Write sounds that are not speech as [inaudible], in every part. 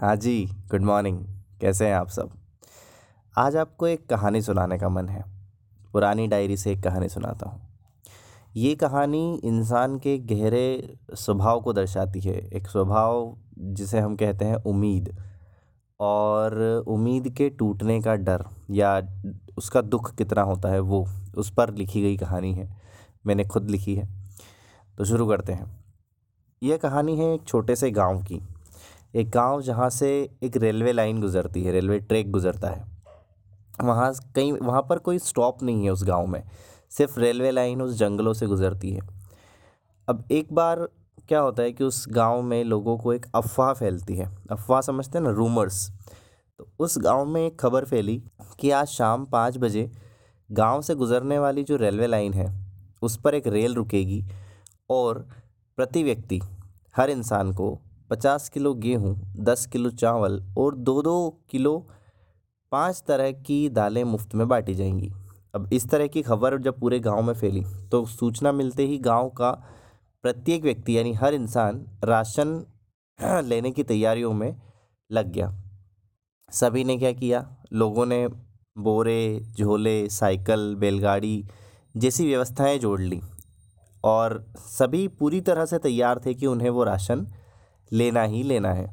हाँ जी good morning कैसे हैं आप सब? आज आपको एक कहानी सुनाने का मन है। पुरानी डायरी से एक कहानी सुनाता हूँ। ये कहानी इंसान के गहरे स्वभाव को दर्शाती है। एक स्वभाव जिसे हम कहते हैं उम्मीद। और उम्मीद के टूटने का डर या उसका दुख कितना होता है वो उस पर लिखी गई कहानी है। मैंने खुद लिखी है। तो शुरू करते हैं। यह कहानी है एक छोटे से गाँव की। एक गाँव जहाँ से एक रेलवे लाइन गुज़रती है, रेलवे ट्रैक गुज़रता है। वहाँ कहीं, वहाँ पर कोई स्टॉप नहीं है उस गाँव में, सिर्फ़ रेलवे लाइन उस जंगलों से गुज़रती है। अब एक बार क्या होता है कि उस गाँव में लोगों को एक अफ़वाह फैलती है, अफ़वाह समझते हैं ना, रूमर्स। तो उस गाँव में एक खबर फैली कि आज शाम पाँच बजे गाँव से गुज़रने वाली जो रेलवे लाइन है, उस पर एक रेल रुकेगी और प्रति व्यक्ति हर इंसान को पचास किलो गेहूँ, दस किलो चावल और दो दो किलो पाँच तरह की दालें मुफ़्त में बांटी जाएँगी। अब इस तरह की खबर जब पूरे गाँव में फैली तो सूचना मिलते ही गाँव का प्रत्येक व्यक्ति, यानी हर इंसान, राशन [clears throat] लेने की तैयारियों में लग गया। सभी ने क्या किया? लोगों ने बोरे, झोले, साइकिल, बैलगाड़ी जैसी व्यवस्थाएँ जोड़ ली और सभी पूरी तरह से तैयार थे कि उन्हें वो राशन लेना ही लेना है।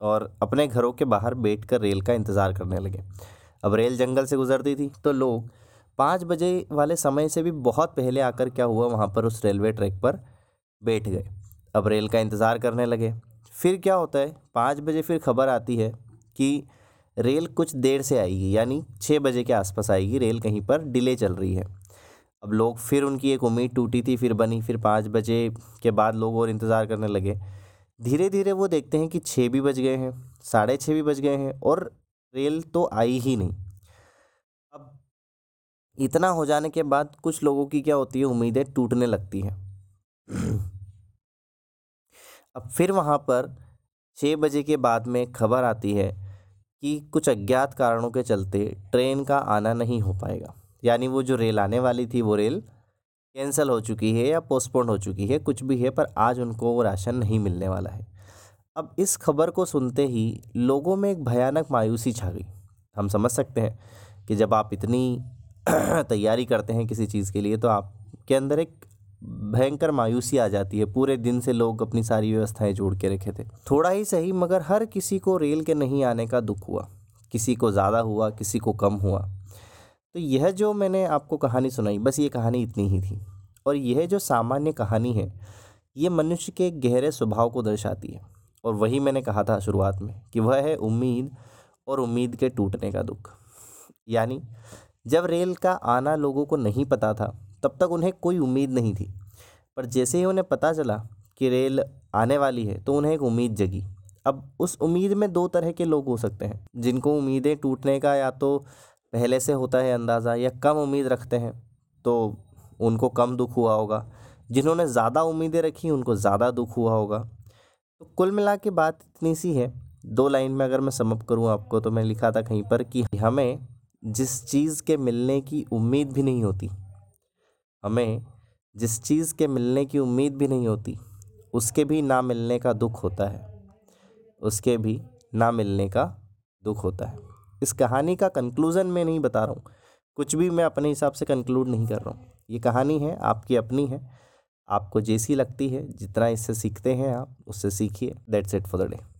और अपने घरों के बाहर बैठ कर रेल का इंतज़ार करने लगे। अब रेल जंगल से गुज़रती थी तो लोग पाँच बजे वाले समय से भी बहुत पहले आकर क्या हुआ, वहाँ पर उस रेलवे ट्रैक पर बैठ गए। अब रेल का इंतज़ार करने लगे। फिर क्या होता है, पाँच बजे फिर खबर आती है कि रेल कुछ देर से आएगी, यानी छः बजे के आसपास आएगी, रेल कहीं पर डिले चल रही है। अब लोग फिर उनकी एक उम्मीद टूटी थी, फिर बनी, फिर पाँच बजे के बाद लोग और इंतज़ार करने लगे। धीरे धीरे वो देखते हैं कि छः भी बज गए हैं, साढ़े छः भी बज गए हैं और रेल तो आई ही नहीं। अब इतना हो जाने के बाद कुछ लोगों की क्या होती है, उम्मीदें टूटने लगती हैं। अब फिर वहाँ पर छः बजे के बाद में खबर आती है कि कुछ अज्ञात कारणों के चलते ट्रेन का आना नहीं हो पाएगा। यानी वो जो रेल आने वाली थी, वो रेल कैंसिल हो चुकी है या पोस्टपोन हो चुकी है, कुछ भी है, पर आज उनको वो राशन नहीं मिलने वाला है। अब इस खबर को सुनते ही लोगों में एक भयानक मायूसी छा गई। हम समझ सकते हैं कि जब आप इतनी [clears throat] तैयारी करते हैं किसी चीज़ के लिए तो आपके अंदर एक भयंकर मायूसी आ जाती है। पूरे दिन से लोग अपनी सारी व्यवस्थाएँ जोड़ के रखे थे। थोड़ा ही सही, मगर हर किसी को रेल के नहीं आने का दुख हुआ। किसी को ज़्यादा हुआ, किसी को कम हुआ। तो यह जो मैंने आपको कहानी सुनाई, बस ये कहानी इतनी ही थी। और यह जो सामान्य कहानी है, ये मनुष्य के गहरे स्वभाव को दर्शाती है। और वही मैंने कहा था शुरुआत में कि वह है उम्मीद और उम्मीद के टूटने का दुख। यानी, जब रेल का आना लोगों को नहीं पता था, तब तक उन्हें कोई उम्मीद नहीं थी। पर जैसे ही उन्हें पता चला कि रेल आने वाली है तो उन्हें एक उम्मीद जगी। अब उस उम्मीद में दो तरह के लोग हो सकते हैं, जिनको उम्मीदें टूटने का या तो पहले से होता है अंदाज़ा या कम उम्मीद रखते हैं तो उनको कम दुख हुआ होगा। जिन्होंने ज़्यादा उम्मीदें रखी, उनको ज़्यादा दुख हुआ होगा। तो कुल मिला के बात इतनी सी है। दो लाइन में अगर मैं समअप करूँ आपको तो मैं लिखा था कहीं पर कि हमें जिस चीज़ के मिलने की उम्मीद भी नहीं होती, हमें जिस चीज़ के मिलने की उम्मीद भी नहीं होती, उसके भी ना मिलने का दुख होता है। उसके भी ना मिलने का दुख होता है। इस कहानी का कंक्लूज़न मैं नहीं बता रहा हूँ। कुछ भी मैं अपने हिसाब से कंक्लूड नहीं कर रहा हूँ। ये कहानी है, आपकी अपनी है। आपको जैसी लगती है, जितना इससे सीखते हैं आप, उससे सीखिए। That's it for the day